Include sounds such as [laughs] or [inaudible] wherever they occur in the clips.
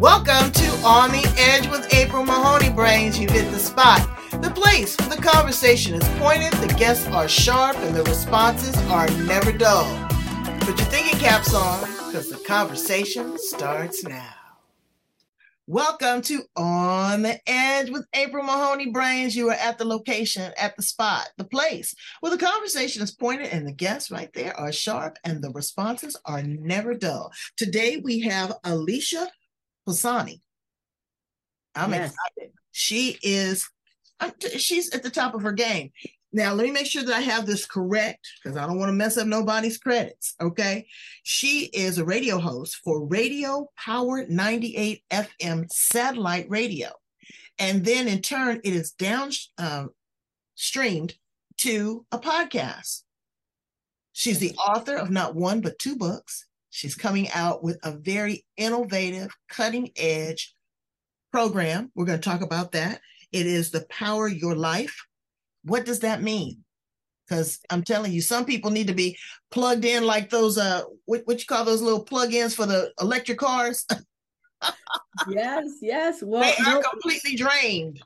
Welcome to On the Edge with April Mahoney Brains. You hit the spot. The place where the conversation is pointed, the guests are sharp, and the responses are never dull. Put your thinking caps on because the conversation starts now. Welcome to On the Edge with April Mahoney Brains. You are at the location, at the spot, the place where the conversation is pointed and the guests right there are sharp and the responses are never dull. Today we have Alicia Pozsony. I'm yes. excited. She is, she's at the top of her game. Now, let me make sure that I have this correct because I don't want to mess up nobody's credits. Okay. She is a radio host for Radio Power 98 FM satellite radio. And then in turn, it is down uh, streamed to a podcast. She's the author of not one, but two books. She's coming out with a very innovative, cutting edge program. We're going to talk about that. It is the Power Your Life. What does that mean? Because I'm telling you, some people need to be plugged in like those, uh, what, what you call those little plug-ins for the electric cars. [laughs] yes, yes. Well, they are completely drained.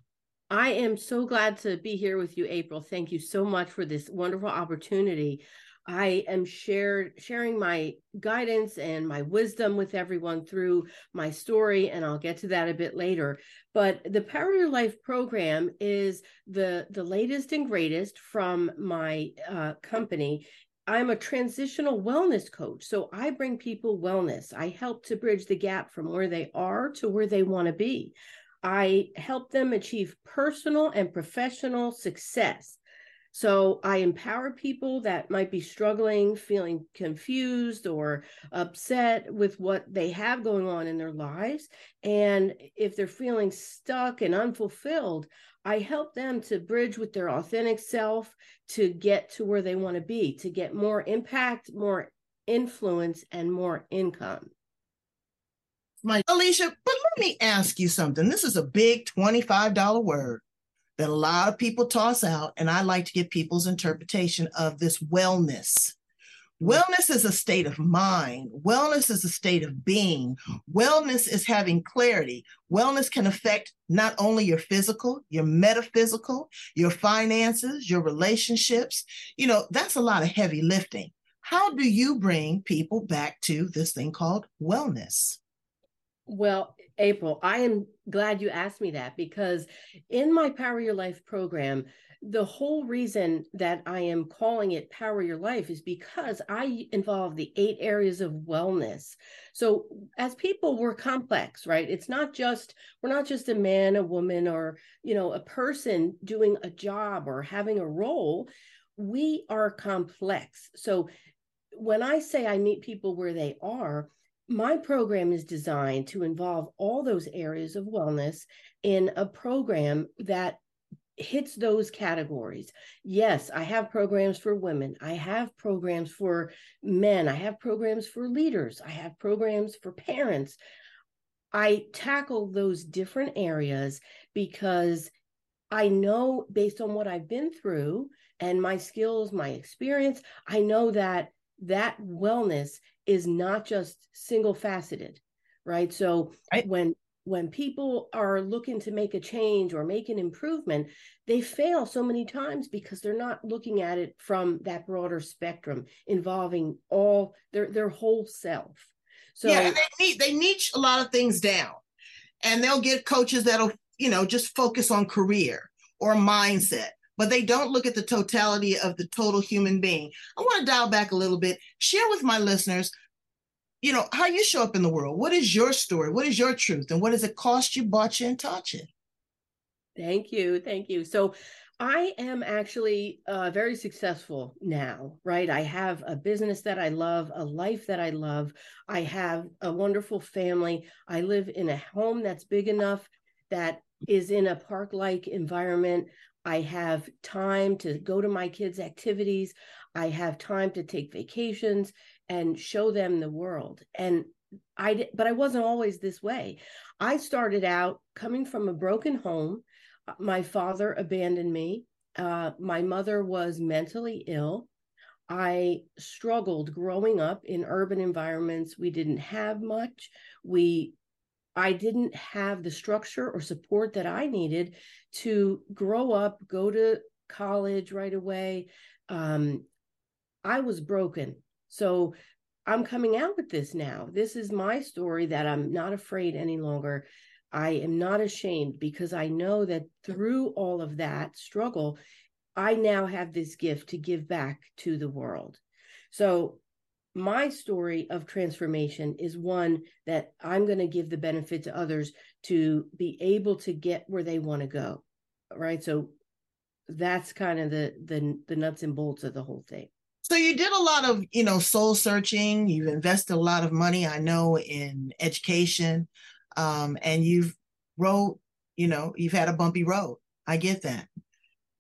I am so glad to be here with you, April. Thank you so much for this wonderful opportunity. I am shared sharing my guidance and my wisdom with everyone through my story, and I'll get to that a bit later. But the Power Your Life program is the the latest and greatest from my uh, company. I'm a transitional wellness coach, so I bring people wellness. I help to bridge the gap from where they are to where they want to be. I help them achieve personal and professional success so I empower people that might be struggling, feeling confused or upset with what they have going on in their lives. And if they're feeling stuck and unfulfilled, I help them to bridge with their authentic self to get to where they want to be, to get more impact, more influence, and more income. My Alicia, but let me ask you something. This is a big $25 word that a lot of people toss out, and I like to get people's interpretation of this wellness. Mm-hmm. Wellness is a state of mind. Wellness is a state of being. Wellness is having clarity. Wellness can affect not only your physical, your metaphysical, your finances, your relationships. You know, that's a lot of heavy lifting. How do you bring people back to this thing called wellness? Well, April, I am glad you asked me that because in my Power Your Life program, the whole reason that I am calling it Power Your Life is because I involve the eight areas of wellness. So, as people, we're complex, right? It's not just, we're not just a man, a woman, or, you know, a person doing a job or having a role. We are complex. So, when I say I meet people where they are, my program is designed to involve all those areas of wellness in a program that hits those categories. Yes, I have programs for women. I have programs for men. I have programs for leaders. I have programs for parents. I tackle those different areas because I know based on what I've been through and my skills, my experience, I know that that wellness is not just single faceted right? So right. when when people are looking to make a change or make an improvement they fail so many times because they're not looking at it from that broader spectrum involving all their their whole self. So yeah they need they niche a lot of things down. And they'll get coaches that'll you know just focus on career or mindset but they don't look at the totality of the total human being. I want to dial back a little bit, share with my listeners, you know, how you show up in the world. What is your story? What is your truth? And what does it cost you, bought you, and taught you? Thank you. Thank you. So, I am actually uh, very successful now, right? I have a business that I love, a life that I love. I have a wonderful family. I live in a home that's big enough that is in a park like environment. I have time to go to my kids' activities. I have time to take vacations and show them the world. And I, but I wasn't always this way. I started out coming from a broken home. My father abandoned me. Uh, my mother was mentally ill. I struggled growing up in urban environments. We didn't have much. We I didn't have the structure or support that I needed to grow up, go to college right away. Um, I was broken. So I'm coming out with this now. This is my story that I'm not afraid any longer. I am not ashamed because I know that through all of that struggle, I now have this gift to give back to the world. So my story of transformation is one that I'm going to give the benefit to others to be able to get where they want to go. Right. So that's kind of the the the nuts and bolts of the whole thing. So you did a lot of, you know, soul searching. You've invested a lot of money, I know, in education, um, and you've wrote, you know, you've had a bumpy road. I get that.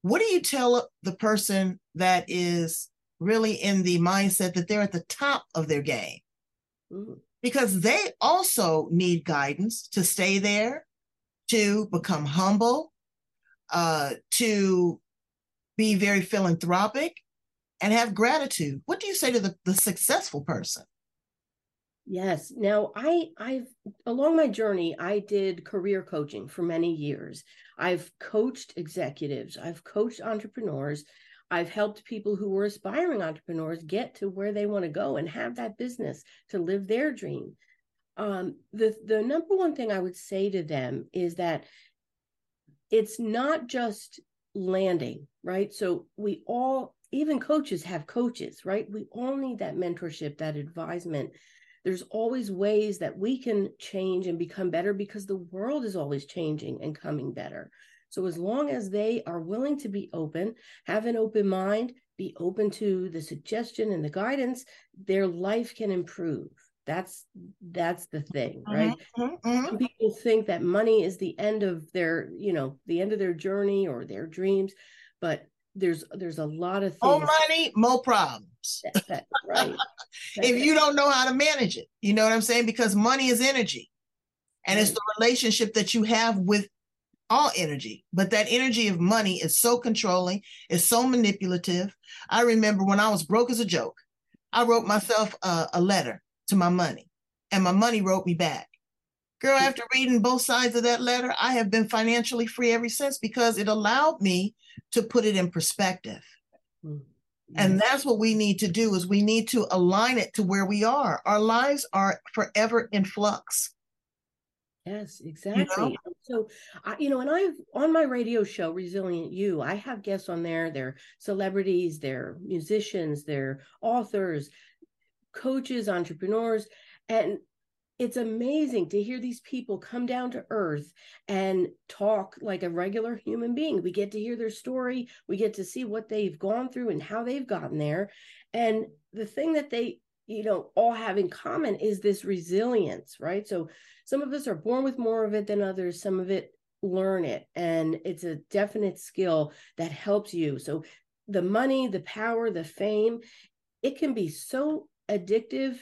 What do you tell the person that is really in the mindset that they're at the top of their game mm-hmm. because they also need guidance to stay there, to become humble, uh, to be very philanthropic, and have gratitude. What do you say to the, the successful person? Yes. Now, I I've along my journey, I did career coaching for many years. I've coached executives, I've coached entrepreneurs, I've helped people who were aspiring entrepreneurs get to where they want to go and have that business to live their dream. Um, the the number one thing I would say to them is that it's not just landing, right? So we all, even coaches, have coaches, right? We all need that mentorship, that advisement. There's always ways that we can change and become better because the world is always changing and coming better. So as long as they are willing to be open, have an open mind, be open to the suggestion and the guidance, their life can improve. That's that's the thing, right? Mm-hmm, mm-hmm. Some people think that money is the end of their, you know, the end of their journey or their dreams, but there's there's a lot of things. More money, more problems. That, that, right. [laughs] if you don't know how to manage it, you know what I'm saying? Because money is energy, and right. it's the relationship that you have with all energy, but that energy of money is so controlling, it's so manipulative. I remember when I was broke as a joke, I wrote myself a, a letter to my money, and my money wrote me back. Girl, after reading both sides of that letter, I have been financially free ever since because it allowed me to put it in perspective. Mm-hmm. And that's what we need to do is we need to align it to where we are. Our lives are forever in flux. Yes, exactly. You know? So, I, you know, and I've on my radio show, Resilient You, I have guests on there. They're celebrities, they're musicians, they're authors, coaches, entrepreneurs. And it's amazing to hear these people come down to earth and talk like a regular human being. We get to hear their story, we get to see what they've gone through and how they've gotten there. And the thing that they you know all have in common is this resilience right? So some of us are born with more of it than others some of it learn it and it's a definite skill that helps you. So the money the power the fame it can be so addictive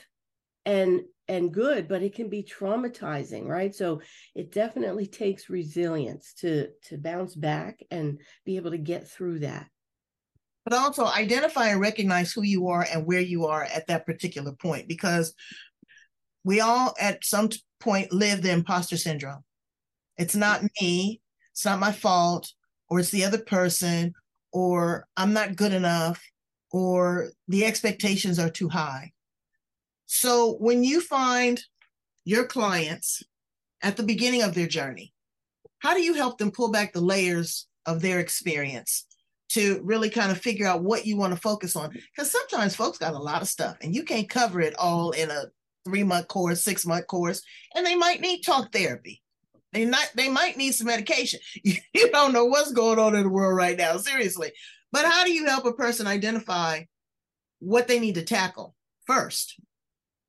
and and good but it can be traumatizing right? So it definitely takes resilience to to bounce back and be able to get through that but also identify and recognize who you are and where you are at that particular point because we all at some point live the imposter syndrome. It's not me, it's not my fault, or it's the other person, or I'm not good enough, or the expectations are too high. So when you find your clients at the beginning of their journey, how do you help them pull back the layers of their experience to really kind of figure out what you want to focus on. Because sometimes folks got a lot of stuff and you can't cover it all in a three month course, six month course, and they might need talk therapy. They not they might need some medication. [laughs] You, you don't know what's going on in the world right now, seriously. But how do you help a person identify what they need to tackle first?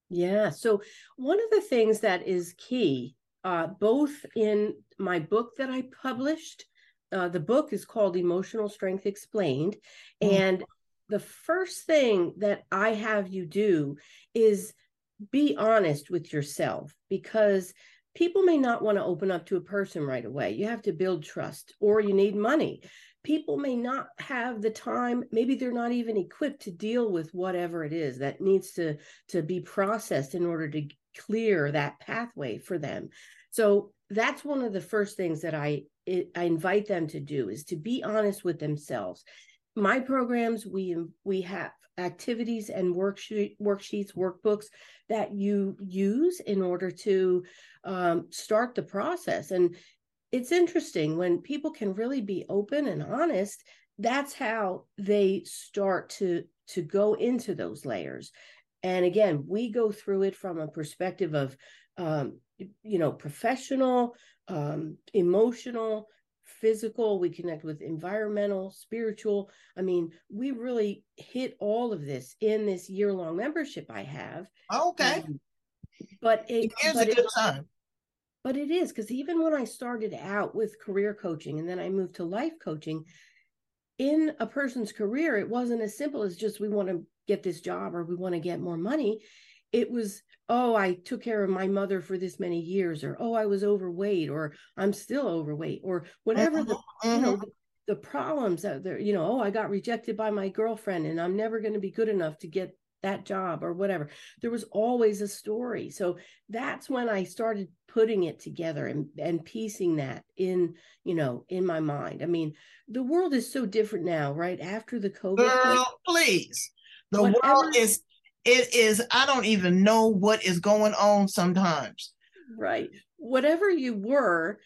Yeah. So one of the things that is key, uh, both in my book that I published uh, the book is called Emotional Strength Explained. Mm-hmm. And the first thing that I have you do is be honest with yourself because people may not want to open up to a person right away. You have to build trust or you need money. People may not have the time, maybe they're not even equipped to deal with whatever it is that needs to, to be processed in order to clear that pathway for them. So that's one of the first things that I I invite them to do is to be honest with themselves. My programs we we have activities and worksheet worksheets workbooks that you use in order to um, start the process and it's interesting when people can really be open and honest that's how they start to to go into those layers and again we go through it from a perspective of um, you know professional um, emotional physical we connect with environmental spiritual. I mean we really hit all of this in this year long membership i have. Okay. Um, but it, it is but a good time. But it is because even when I started out with career coaching and then I moved to life coaching, in a person's career, it wasn't as simple as just we want to get this job or we want to get more money. It was, oh, I took care of my mother for this many years, or oh, I was overweight, or I'm still overweight, or whatever the mm-hmm. you know the, the problems out there. You know, oh, I got rejected by my girlfriend, and I'm never going to be good enough to get that job or whatever. There was always a story. So that's when I started putting it together and, and piecing that in, you know, in my mind. I mean, the world is so different now, right? After the COVID. Girl, please. The whatever, world is, it is, I don't even know what is going on sometimes. Right. Whatever you were,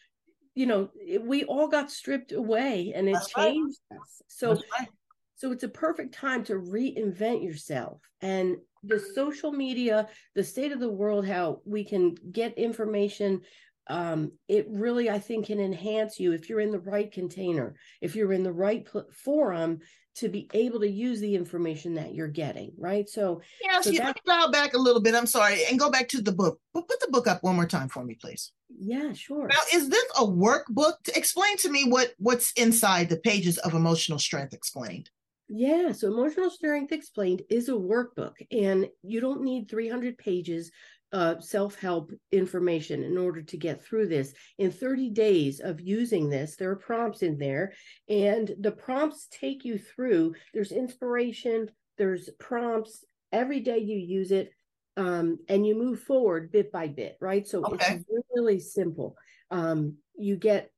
you know, we all got stripped away and it That's changed right. us. So right. So it's a perfect time to reinvent yourself. And the social media, the state of the world, how we can get information, um, it really, I think, can enhance you if you're in the right container, if you're in the right pl- forum to be able to use the information that you're getting, right? So, yeah, so let me dial back a little bit. I'm sorry, and go back to the book. But put the book up one more time for me, please. Yeah, sure. Now, is this a workbook? to Explain to me what what's inside the pages of Emotional Strength Explained. Yeah, so Emotional Strength Explained is a workbook, and you don't need 300 pages of self help information in order to get through this. In 30 days of using this, there are prompts in there, and the prompts take you through. There's inspiration, there's prompts. Every day you use it, um, and you move forward bit by bit, right? So okay. it's really simple. Um, you get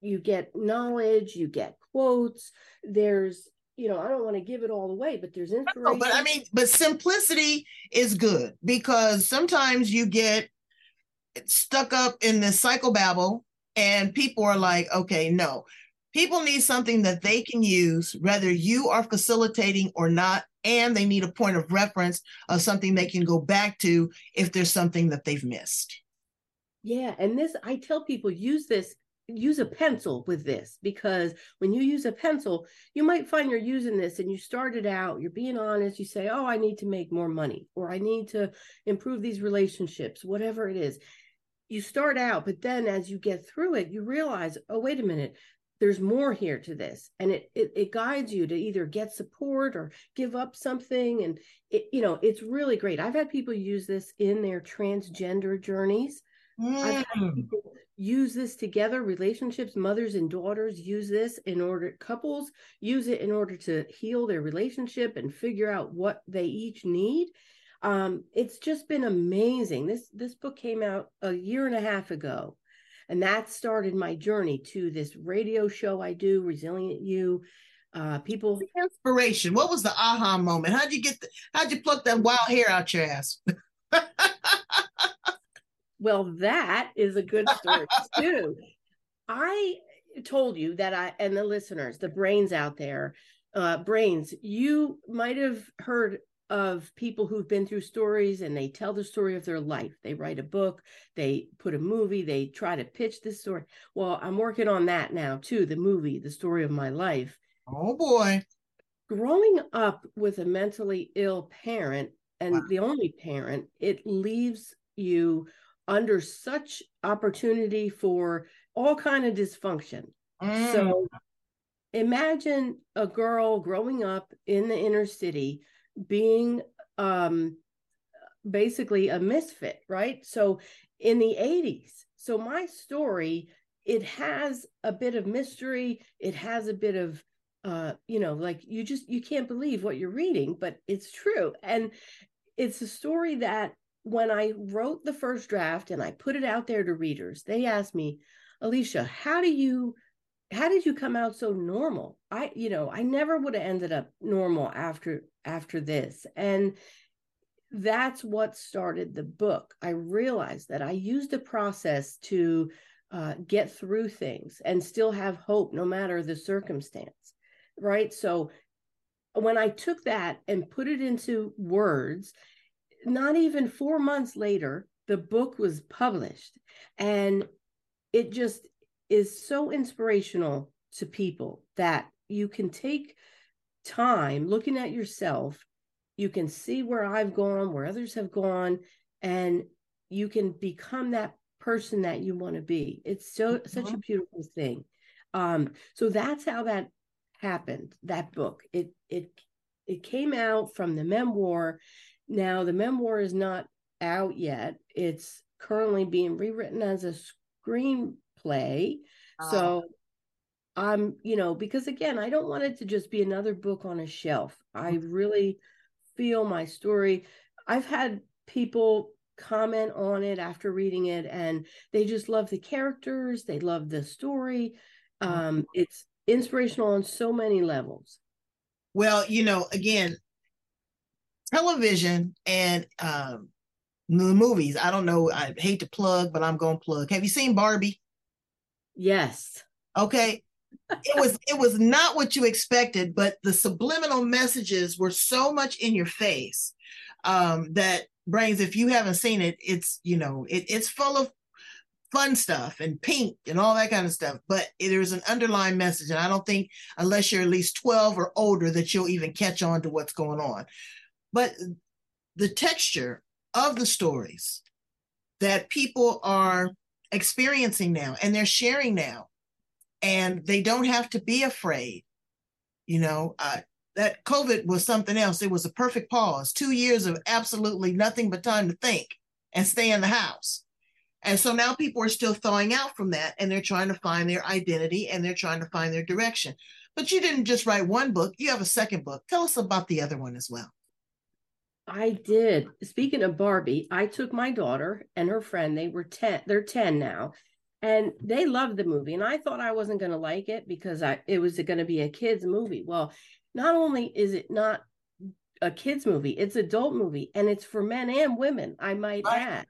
you get knowledge, you get quotes. There's you know, I don't want to give it all away, but there's inspiration. No, but I mean, but simplicity is good because sometimes you get stuck up in this cycle psychobabble and people are like, okay, no. People need something that they can use, whether you are facilitating or not, and they need a point of reference of something they can go back to if there's something that they've missed. Yeah. And this, I tell people use this use a pencil with this because when you use a pencil, you might find you're using this and you started out, you're being honest, you say, Oh, I need to make more money or I need to improve these relationships, whatever it is. You start out, but then as you get through it, you realize, Oh, wait a minute, there's more here to this and it, it, it guides you to either get support or give up something and it you know it's really great i've had people use this in their transgender journeys mm. i've had mm. people use this together. Relationships mothers and daughters use this in order couples use it in order to heal their relationship and figure out what they each need. Um, it's just been amazing. This this book came out a year and a half ago and that started my journey to this radio show i do resilient you uh, people inspiration. What was the aha moment? How'd you get the, how'd you pluck that wild hair out your ass [laughs] Well, that is a good story [laughs] too. I told you that I and the listeners, the brains out there, uh, brains, you might have heard of people who've been through stories and they tell the story of their life. They write a book, they put a movie, they try to pitch this story. Well, I'm working on that now too, the movie, the story of my life. Oh boy. Growing up with a mentally ill parent and wow. the only parent, it leaves you under such opportunity for all kind of dysfunction. Mm. So imagine a girl growing up in the inner city being um basically a misfit, right? So in the 80s. So my story it has a bit of mystery, it has a bit of uh you know like you just you can't believe what you're reading but it's true and it's a story that when I wrote the first draft and I put it out there to readers, they asked me, Alicia, how do you how did you come out so normal? I, you know, I never would have ended up normal after after this. And that's what started the book. I realized that I used the process to uh, get through things and still have hope no matter the circumstance. Right. So when I took that and put it into words, not even four months later, the book was published. And it just is so inspirational to people that you can take time looking at yourself. You can see where I've gone, where others have gone, and you can become that person that you want to be. It's so mm-hmm. such a beautiful thing. Um, so that's how that happened. That book. It it it came out from the memoir. Now the memoir is not out yet. It's currently being rewritten as a screenplay. Uh, so I'm, you know, because again, I don't want it to just be another book on a shelf. I mm-hmm. really feel my story. I've had people comment on it after reading it and they just love the characters, they love the story. Mm-hmm. Um, it's inspirational on so many levels. Well, you know, again, television and um, the movies. I don't know. I hate to plug, but I'm going to plug. Have you seen Barbie? Yes. Okay. [laughs] it was it was not what you expected, but the subliminal messages were so much in your face um, that brains. If you haven't seen it, it's you know it, it's full of fun stuff and pink and all that kind of stuff. But there's an underlying message, and I don't think unless you're at least 12 or older that you'll even catch on to what's going on. But the texture of the stories that people are experiencing now and they're sharing now and they don't have to be afraid you know uh, that covid was something else. It was a perfect pause two years of absolutely nothing but time to think and stay in the house. And so now people are still thawing out from that and they're trying to find their identity and they're trying to find their direction. But you didn't just write one book you have a second book. Tell us about the other one as well I did. Speaking of Barbie, I took my daughter and her friend. They were 10, they're 10 now. And they loved the movie. And I thought I wasn't going to like it because I it was going to be a kids movie. Well, not only is it not a kids movie, it's adult movie and it's for men and women, I might right. add.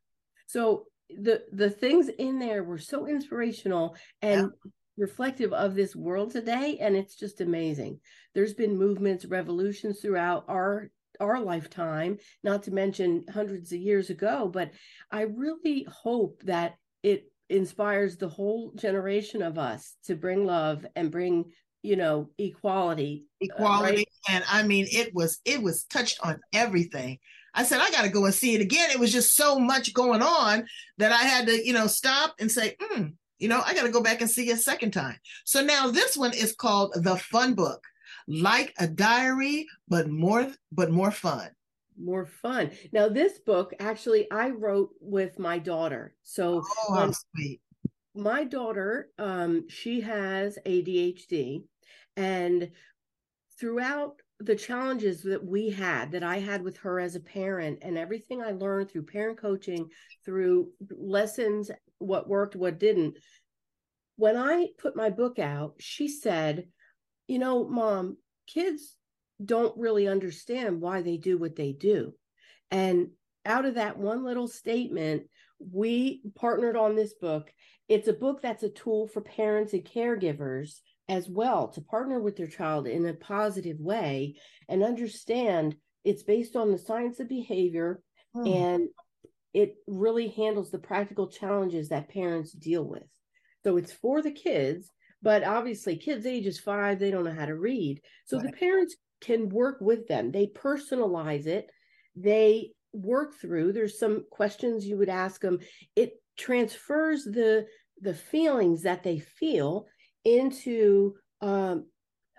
So the the things in there were so inspirational and yeah. reflective of this world today and it's just amazing. There's been movements, revolutions throughout our our lifetime, not to mention hundreds of years ago. But I really hope that it inspires the whole generation of us to bring love and bring you know equality equality uh, right? and i mean it was it was touched on everything i said i got to go and see it again it was just so much going on that i had to you know stop and say hmm you know i got to go back and see it a second time so now this one is called the fun book like a diary, but more but more fun. More fun. Now, this book actually I wrote with my daughter. So oh, um, sweet. My daughter, um, she has ADHD, and throughout the challenges that we had that I had with her as a parent and everything I learned through parent coaching, through lessons, what worked, what didn't. When I put my book out, she said, you know, mom, kids don't really understand why they do what they do. And out of that one little statement, we partnered on this book. It's a book that's a tool for parents and caregivers as well to partner with their child in a positive way and understand it's based on the science of behavior hmm. and it really handles the practical challenges that parents deal with. So it's for the kids, but obviously, kids ages five, they don't know how to read. So right. the parents can work with them. They personalize it. They work through. There's some questions you would ask them. It transfers the the feelings that they feel into um,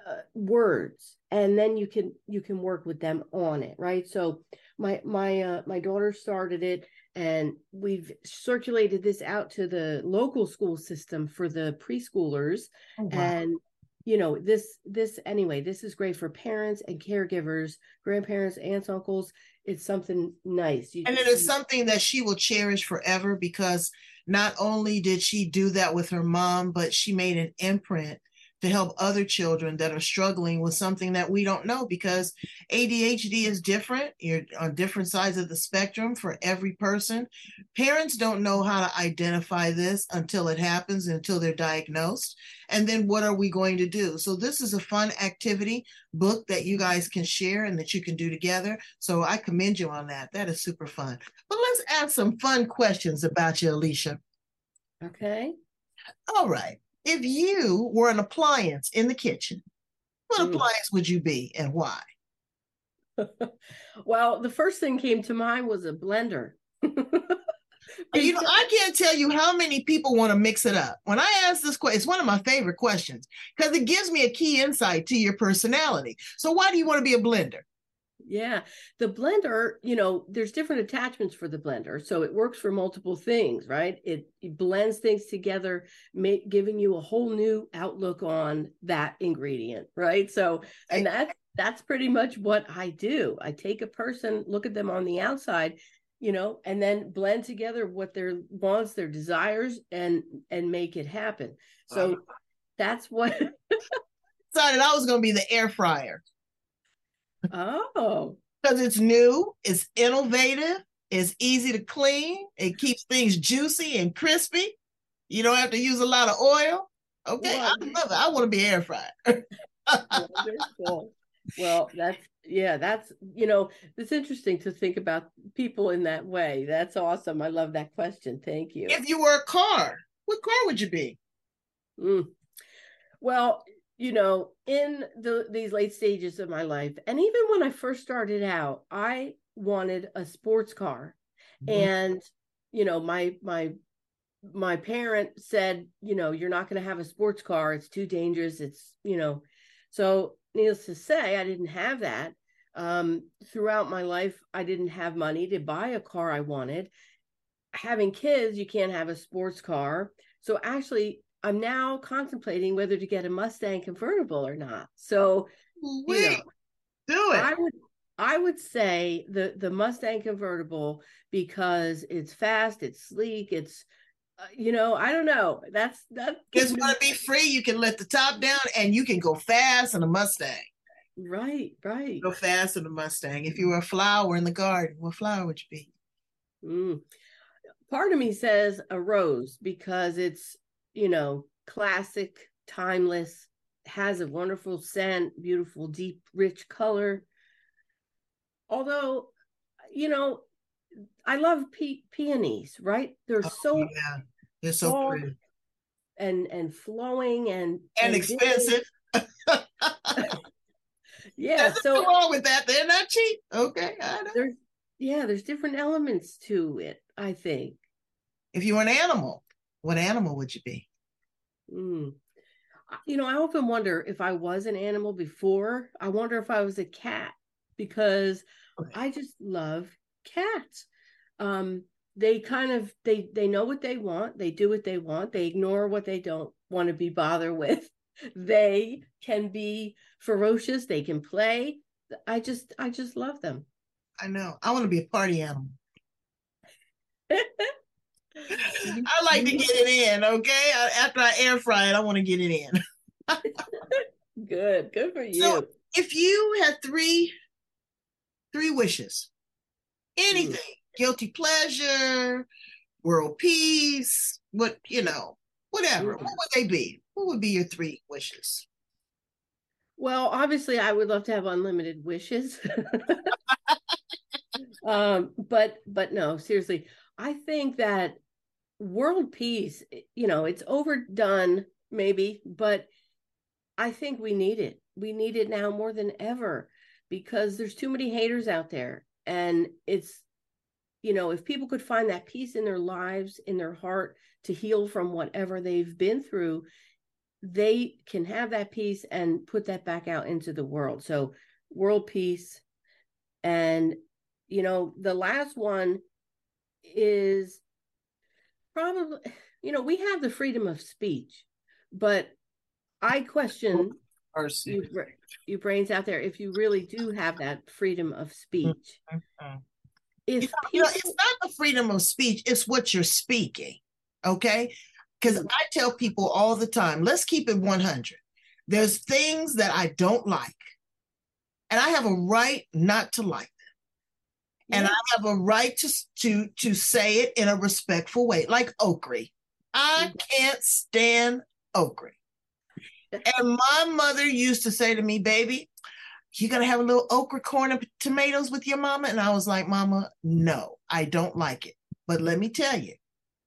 uh, words, and then you can you can work with them on it. Right. So my my uh, my daughter started it and we've circulated this out to the local school system for the preschoolers. Oh, wow. and you know this this anyway this is great for parents and caregivers grandparents aunts uncles. It's something nice. You, and it is something that she will cherish forever because not only did she do that with her mom but she made an imprint to help other children that are struggling with something that we don't know because ADHD is different. You're on different sides of the spectrum for every person. Parents don't know how to identify this until it happens, until they're diagnosed. And then what are we going to do? So, this is a fun activity book that you guys can share and that you can do together. So, I commend you on that. That is super fun. But let's ask some fun questions about you, Alicia. Okay. All right if you were an appliance in the kitchen, what mm. appliance would you be and why? [laughs] well, the first thing came to mind was a blender. [laughs] you know, I can't tell you how many people want to mix it up. When I ask this question, it's one of my favorite questions because it gives me a key insight to your personality. So, why do you want to be a blender? Yeah. The blender, you know, there's different attachments for the blender. So it works for multiple things, right? It, it blends things together, make, giving you a whole new outlook on that ingredient, right? So, and that that's pretty much what I do. I take a person, look at them on the outside, you know, and then blend together what their wants, their desires, and and make it happen. So that's what [laughs] decided I was gonna be the air fryer. Oh. Because it's new, it's innovative, it's easy to clean, it keeps things juicy and crispy. You don't have to use a lot of oil. Okay, well, I love it. I want to be air fried. Wonderful. Well, that's yeah, that's you know, it's interesting to think about people in that way. That's awesome. I love that question. Thank you. If you were a car, what car would you be? Mm. Well, you know, in the these late stages of my life, and even when I first started out, I wanted a sports car. Mm-hmm. And, you know, my my my parent said, you know, you're not going to have a sports car. It's too dangerous. It's, you know, so needless to say, I didn't have that. Um, throughout my life, I didn't have money to buy a car I wanted. Having kids, you can't have a sports car. So actually, I'm now contemplating whether to get a Mustang convertible or not. So, Wait, you know, do it. I would I would say the the Mustang convertible because it's fast, it's sleek, it's uh, you know, I don't know. That's that. It's to be free. You can let the top down, and you can go fast in a Mustang. Right, right. Go fast in a Mustang. If you were a flower in the garden, what flower would you be? Mm. Part of me says a rose because it's you know, classic, timeless, has a wonderful scent, beautiful, deep, rich color. Although, you know, I love pe- peonies, right? They're oh, so yeah, they're so pretty and and flowing and and, and expensive. [laughs] yeah, There's so wrong with that. They're not cheap. Okay, there's yeah, there's different elements to it. I think. If you're an animal, what animal would you be? Mm. You know, I often wonder if I was an animal before. I wonder if I was a cat because I just love cats. Um, they kind of they they know what they want. They do what they want. They ignore what they don't want to be bothered with. [laughs] They can be ferocious. They can play. I just I just love them. I know. I want to be a party animal. [laughs] I like to get it in, okay? After I air fry it, I want to get it in. [laughs] good, good for you. So if you had three three wishes, anything, mm. guilty pleasure, world peace, what you know, whatever, mm. what would they be? What would be your three wishes? Well, obviously, I would love to have unlimited wishes. [laughs] um, but but no, seriously, I think that world peace, eh, you know, it's overdone maybe, but I think we need it. We need it now more than ever because there's too many haters out there. And it's, you know, if people could find that peace in their lives, in their heart to heal from whatever they've been through, they can have that peace and put that back out into the world. So, world peace. And, you know, the last one is probably you know we have the freedom of speech but I question you, you brains out there if you really do have that freedom of speech. Mm-hmm. If you know, people... it's not the freedom of speech, it's what you're speaking. Okay. Because I tell people all the time, let's keep it 100. There's things that I don't like, and I have a right not to like. And I have a right to, to, to say it in a respectful way, like Okra. I mm-hmm. can't stand Okra. And my mother used to say to me, baby, you gonna have a little okra corn and tomatoes with your mama? And I was like, Mama, no, I don't like it. But let me tell you,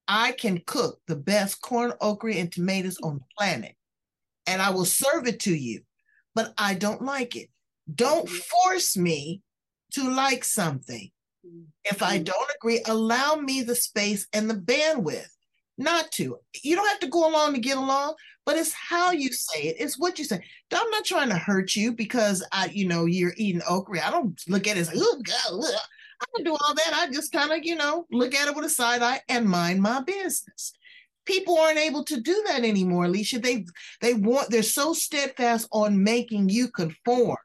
I can cook the best corn, okra, and tomatoes on the planet. And I will serve it to you, but I don't like it. Don't mm-hmm. force me to like something. If I mm-hmm. don't agree, allow me the space and the bandwidth not to. You don't have to go along to get along, but it's how you say it. It's what you say. I'm not trying to hurt you because I, you know, you're eating okra. I don't look at it as, oh God, ugh. I don't do all that. I just kind of, you know, look at it with a side eye and mind my business. People aren't able to do that anymore, Alicia. They they want they're so steadfast on making you conform.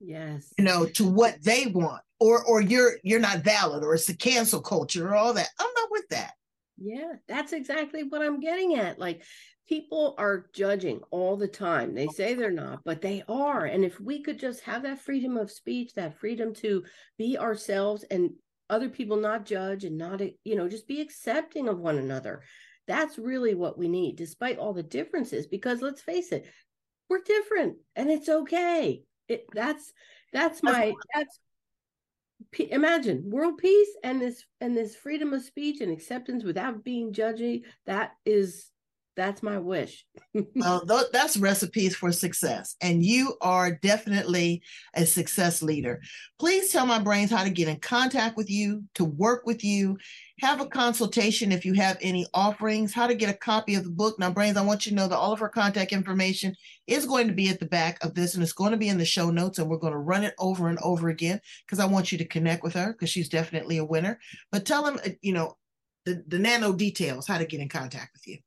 Yes. You know, to what they want. Or or you're you're not valid or it's the cancel culture or all that. I'm not with that. Yeah, that's exactly what I'm getting at. Like people are judging all the time. They say they're not, but they are. And if we could just have that freedom of speech, that freedom to be ourselves and other people not judge and not, you know, just be accepting of one another. That's really what we need, despite all the differences. Because let's face it, we're different and it's okay. It, that's that's my that's imagine world peace and this and this freedom of speech and acceptance without being judgy that is that's my wish. [laughs] well, th- that's recipes for success. And you are definitely a success leader. Please tell my brains how to get in contact with you, to work with you, have a consultation if you have any offerings, how to get a copy of the book. Now, Brains, I want you to know that all of her contact information is going to be at the back of this and it's going to be in the show notes. And we're going to run it over and over again because I want you to connect with her because she's definitely a winner. But tell them, uh, you know, the, the nano details, how to get in contact with you.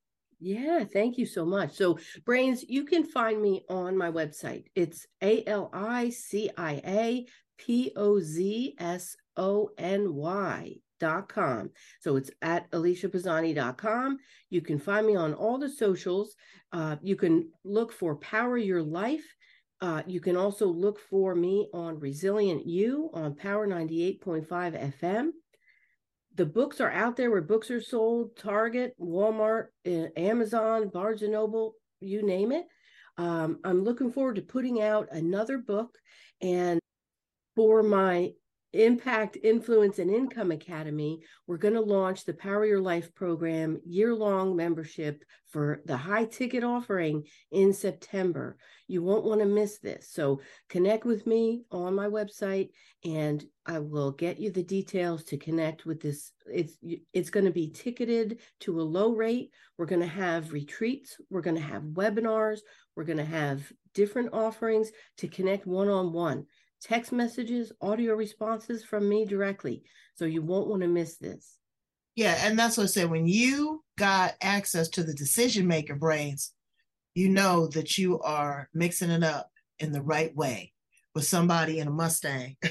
Yeah, thank you so much. So, Brains, you can find me on my website. It's A L I C I A P O Z S O N Y dot com. So it's at aliciapozsony.com. You can find me on all the socials. Uh, you can look for Power Your Life. Uh, you can also look for me on Resilient You on Power 98.5 FM the books are out there where books are sold target walmart uh, amazon barnes and noble you name it. Um, i'm looking forward to putting out another book. And for my Impact, Influence, and Income Academy, we're going to launch the Power Your Life program year long membership for the high ticket offering in September. You won't want to miss this. So connect with me on my website and I will get you the details to connect with this. It's it's going to be ticketed to a low rate. We're going to have retreats, we're going to have webinars, we're going to have different offerings to connect one on one text messages, audio responses from me directly. So you won't want to miss this. Yeah, and that's what I said. When you got access to the decision maker brains, you know that you are mixing it up in the right way with somebody in a Mustang. [laughs]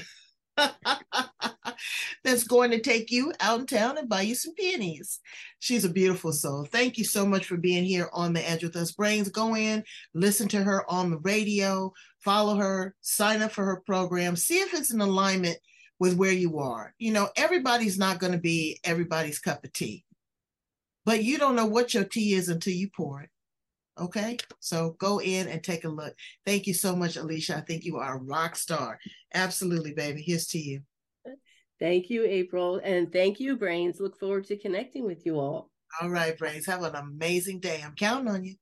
that's going to take you out in town and buy you some peonies. She's a beautiful soul. Thank you so much for being here on the Edge with Us Brains. Go in, listen to her on the radio, follow her, sign up for her program, see if it's in alignment with where you are. You know, everybody's not going to be everybody's cup of tea, but you don't know what your tea is until you pour it. Okay, so go in and take a look. Thank you so much, Alicia. I think you are a rock star. Absolutely, baby. Here's to you. Thank you, April. And thank you, Brains. Look forward to connecting with you all. All right, Brains. Have an amazing day. I'm counting on you.